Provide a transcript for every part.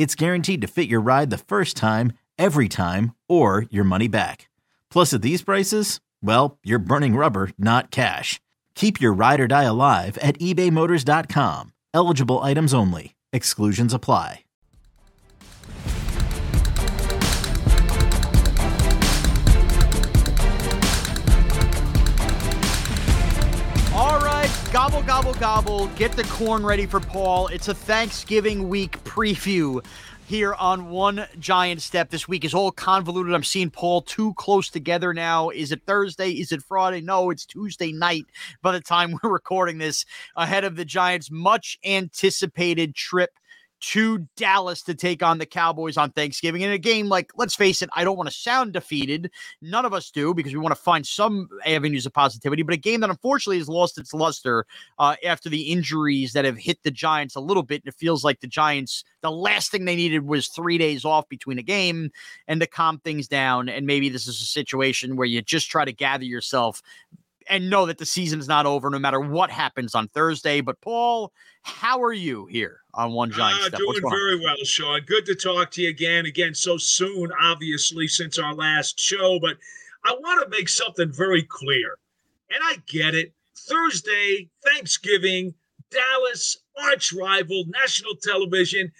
it's guaranteed to fit your ride the first time, every time, or your money back. Plus, at these prices, well, you're burning rubber, not cash. Keep your ride or die alive at ebaymotors.com. Eligible items only. Exclusions apply. All right, gobble, gobble, gobble. Get the corn ready for Paul. It's a Thanksgiving week preview here on One Giant Step. This week is all convoluted. I'm seeing Paul too close together now. Is it Thursday? Is it Friday? No, it's Tuesday night by the time we're recording this ahead of the Giants' much anticipated trip to Dallas to take on the Cowboys on Thanksgiving in a game like, let's face it, I don't want to sound defeated. None of us do because we want to find some avenues of positivity, but a game that unfortunately has lost its luster uh, after the injuries that have hit the Giants a little bit. And it feels like the Giants, the last thing they needed was three days off between a game and to calm things down. And maybe this is a situation where you just try to gather yourself and know that the season is not over no matter what happens on Thursday. But Paul, how are you here on One Giant uh, Step? Doing very well, Shaun. Good to talk to you again. Again, so soon, obviously, since our last show. But I want to make something very clear. And I get it. Thursday, Thanksgiving, Dallas, arch rival, national television.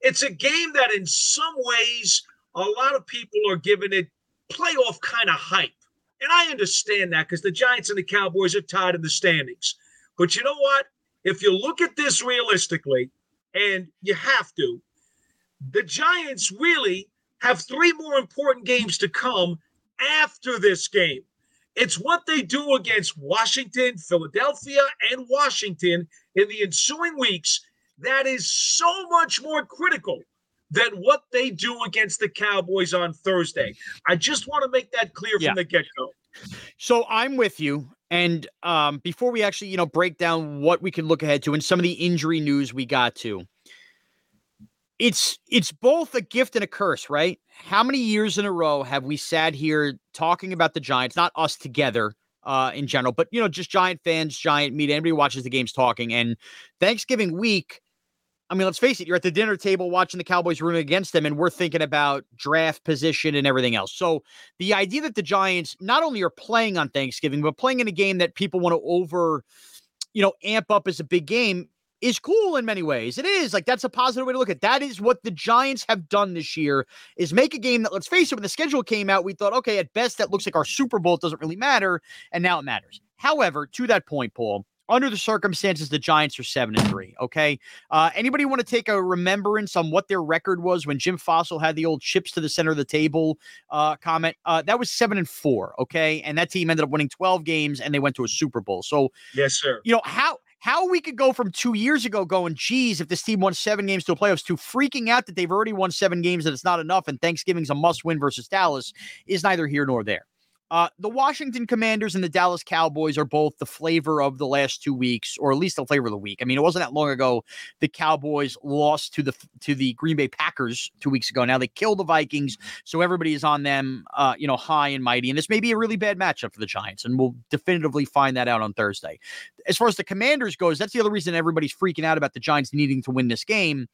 It's a game that, in some ways, a lot of people are giving it playoff kind of hype. And I understand that because the Giants and the Cowboys are tied in the standings. But you know what? If you look at this realistically, and you have to, the Giants really have three more important games to come after this game. It's what they do against Washington, Philadelphia, and Washington in the ensuing weeks that is so much more critical than what they do against the Cowboys on Thursday. I just want to make that clear Yeah. from the get go. So I'm with you. And um, before we actually, you know, break down what we can look ahead to and some of the injury news we got to, it's it's both a gift and a curse, right? How many years in a row have we sat here talking about the Giants, not us together uh, in general, but you know, just Giant fans, Giant media, anybody who watches the games talking. And Thanksgiving week, I mean, let's face it, you're at the dinner table watching the Cowboys rooting against them, and we're thinking about draft position and everything else. So the idea that the Giants not only are playing on Thanksgiving, but playing in a game that people want to over, you know, amp up as a big game is cool in many ways. It is like that's a positive way to look at. it. That is what the Giants have done this year is make a game that let's face it, when the schedule came out, we thought, okay, at best that looks like our Super Bowl. It doesn't really matter, and now it matters. However, to that point, Paul, under the circumstances, the Giants are seven and three. Okay. Uh, anybody want to take a remembrance on what their record was when Jim Fassel had the old chips to the center of the table uh, comment? Uh, that was seven and four. Okay, and that team ended up winning twelve games and they went to a Super Bowl. So Yes, sir. you know how how we could go from two years ago going, geez, if this team won seven games to the playoffs, to freaking out that they've already won seven games that it's not enough and Thanksgiving's a must win versus Dallas is neither here nor there. Uh, the Washington Commanders and the Dallas Cowboys are both the flavor of the last two weeks, or at least the flavor of the week. I mean, it wasn't that long ago the Cowboys lost to the to the Green Bay Packers two weeks ago. Now they killed the Vikings, so everybody is on them, uh, you know, high and mighty. And this may be a really bad matchup for the Giants, and we'll definitively find that out on Thursday. As far as the Commanders goes, that's the other reason everybody's freaking out about the Giants needing to win this game.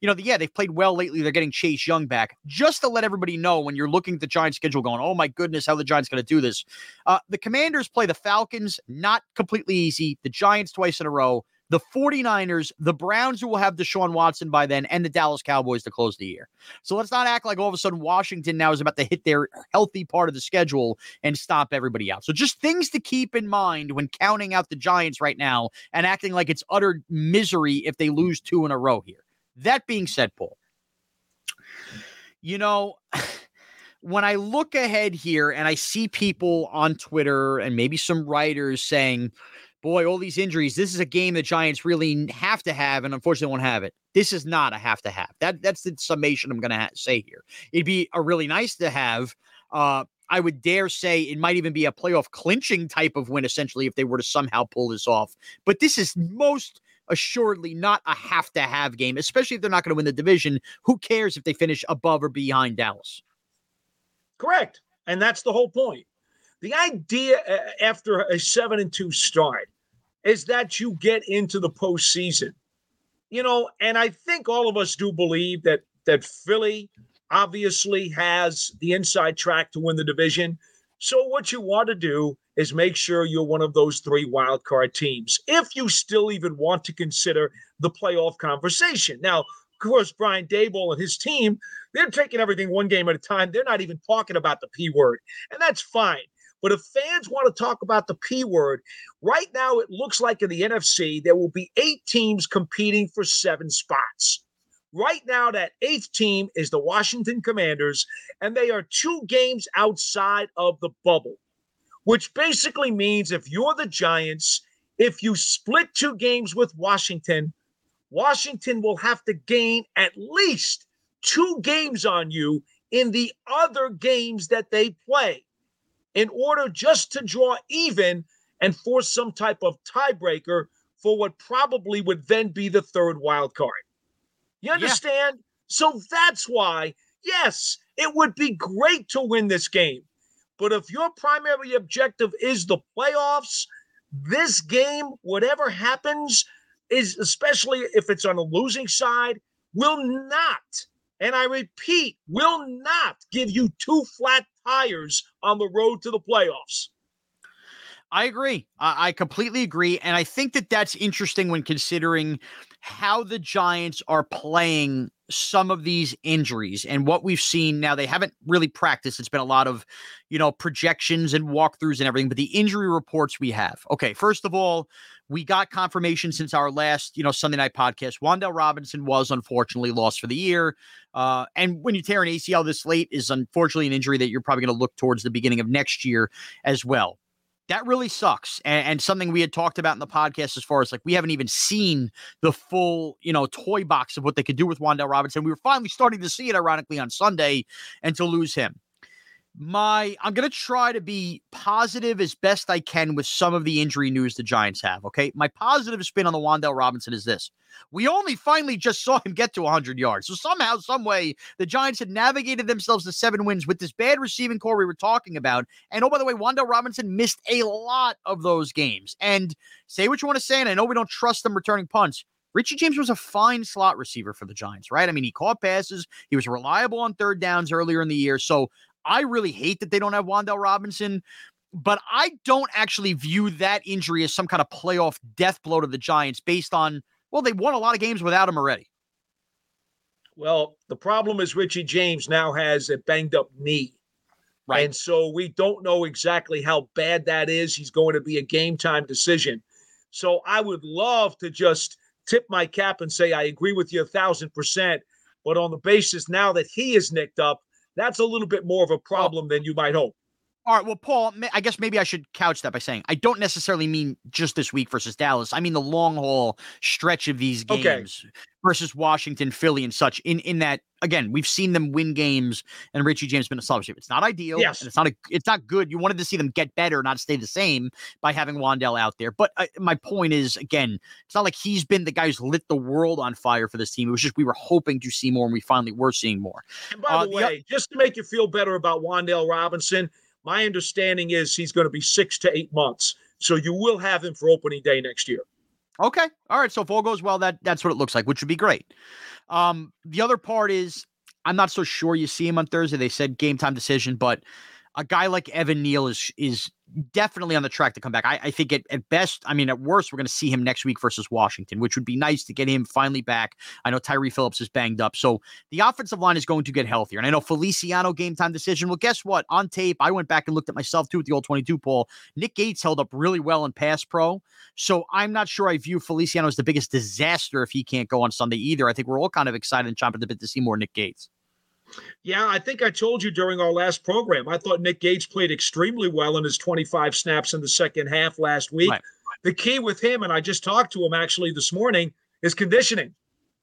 You know, the, yeah, they've played well lately. They're getting Chase Young back. Just to let everybody know when you're looking at the Giants schedule going, oh my goodness, how the Giants going to do this. Uh, the Commanders play the Falcons, not completely easy. The Giants twice in a row. The 49ers, the Browns, who will have Deshaun Watson by then, and the Dallas Cowboys to close the year. So let's not act like all of a sudden Washington now is about to hit their healthy part of the schedule and stop everybody out. So just things to keep in mind when counting out the Giants right now and acting like it's utter misery if they lose two in a row here. That being said, Paul, you know, when I look ahead here and I see people on Twitter and maybe some writers saying, boy, all these injuries, this is a game the Giants really have to have, and unfortunately won't have it. This is not a have to have. That that's the summation I'm going to ha- say here. It'd be a really nice to have. Uh, I would dare say it might even be a playoff clinching type of win, essentially, if they were to somehow pull this off. But this is most assuredly not a have to have game, especially if they're not going to win the division. Who cares if they finish above or behind Dallas? Correct. And that's the whole point. The idea after a seven and two start is that you get into the postseason. You know, and I think all of us do believe that that Philly obviously has the inside track to win the division. So what you want to do is make sure you're one of those three wild card teams, if you still even want to consider the playoff conversation. Now, of course, Brian Daboll and his team, they're taking everything one game at a time. They're not even talking about the P word, and that's fine. But if fans want to talk about the P word, right now it looks like in the NFC there will be eight teams competing for seven spots. Right now, that eighth team is the Washington Commanders, and they are two games outside of the bubble, which basically means if you're the Giants, if you split two games with Washington, Washington will have to gain at least two games on you in the other games that they play in order just to draw even and force some type of tiebreaker for what probably would then be the third wild card. You understand? Yeah. So that's why, yes, it would be great to win this game. But if your primary objective is the playoffs, this game, whatever happens, is especially if it's on a losing side, will not, and I repeat, will not give you two flat tires on the road to the playoffs. I agree. I completely agree. And I think that that's interesting when considering how the Giants are playing some of these injuries and what we've seen now. They haven't really practiced. It's been a lot of, you know, projections and walkthroughs and everything, but the injury reports we have. Okay. First of all, we got confirmation since our last, you know, Sunday night podcast. Wan'Dale Robinson was unfortunately lost for the year. Uh, and when you tear an ACL this late is unfortunately an injury that you're probably going to look towards the beginning of next year as well that really sucks and, and, something we had talked about in the podcast as far as like we haven't even seen the full you know toy box of what they could do with Wan'Dale Robinson. We were finally starting to see it ironically on Sunday and to lose him my I'm going to try to be positive as best I can with some of the injury news the Giants have, okay? My positive spin on the Wan'Dale Robinson is this. We only finally just saw him get to 100 yards. So somehow some way the Giants had navigated themselves to seven wins with this bad receiving corps we were talking about. And oh by the way, Wan'Dale Robinson missed a lot of those games. And say what you want to say and I know we don't trust them returning punts. Richie James was a fine slot receiver for the Giants, right? I mean, he caught passes. He was reliable on third downs earlier in the year. So I really hate that they don't have Wan'Dale Robinson, but I don't actually view that injury as some kind of playoff death blow to the Giants based on, well, they won a lot of games without him already. Well, the problem is Richie James now has a banged up knee. Right. And so we don't know exactly how bad that is. He's going to be a game time decision. So I would love to just tip my cap and say I agree with you a thousand percent. But on the basis now that he is nicked up, that's a little bit more of a problem than you might hope. All right. Well, Paul, I guess maybe I should couch that by saying I don't necessarily mean just this week versus Dallas. I mean the long haul stretch of these games okay. versus Washington, Philly, and such. In in that again, we've seen them win games, and Richie James been a scholarship. It's not ideal. Yes. it's not a. It's not good. You wanted to see them get better, not stay the same by having Wan'Dale out there. But uh, my point is, again, it's not like he's been the guy who's lit the world on fire for this team. It was just we were hoping to see more, and we finally were seeing more. And by uh, the way, the, just to make you feel better about Wan'Dale Robinson my understanding is he's going to be six to eight months. So you will have him for opening day next year. Okay. All right. So if all goes well, that that's what it looks like, which would be great. Um, the other part is I'm not so sure you see him on Thursday. They said game time decision, but a guy like Evan Neal is is definitely on the track to come back. I, I think at, at best, I mean, at worst, we're going to see him next week versus Washington, which would be nice to get him finally back. I know Tyre Phillips is banged up. So the offensive line is going to get healthier. And I know Feliciano game time decision. Well, guess what? On tape, I went back and looked at myself too with the old 22 poll. Nick Gates held up really well in pass pro. So I'm not sure I view Feliciano as the biggest disaster if he can't go on Sunday either. I think we're all kind of excited and chomping at the bit to see more Nick Gates. Yeah, I think I told you during our last program. I thought Nick Gates played extremely well in his 25 snaps in the second half last week. Right. The key with him, and I just talked to him actually this morning, is conditioning.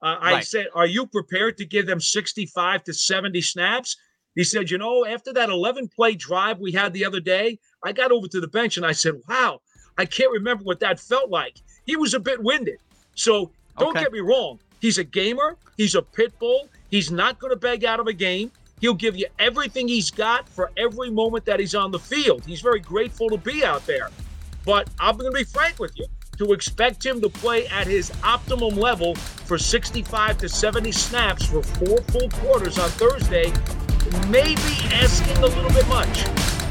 Uh, I right. said, Are you prepared to give them 65 to 70 snaps? He said, You know, after that 11 play drive we had the other day, I got over to the bench and I said, Wow, I can't remember what that felt like. He was a bit winded. So don't okay. get me wrong. He's a gamer, he's a pit bull, He's not going to beg out of a game. He'll give you everything he's got for every moment that he's on the field. He's very grateful to be out there. But I'm going to be frank with you. To expect him to play at his optimum level for 65 to 70 snaps for four full quarters on Thursday may be asking a little bit much.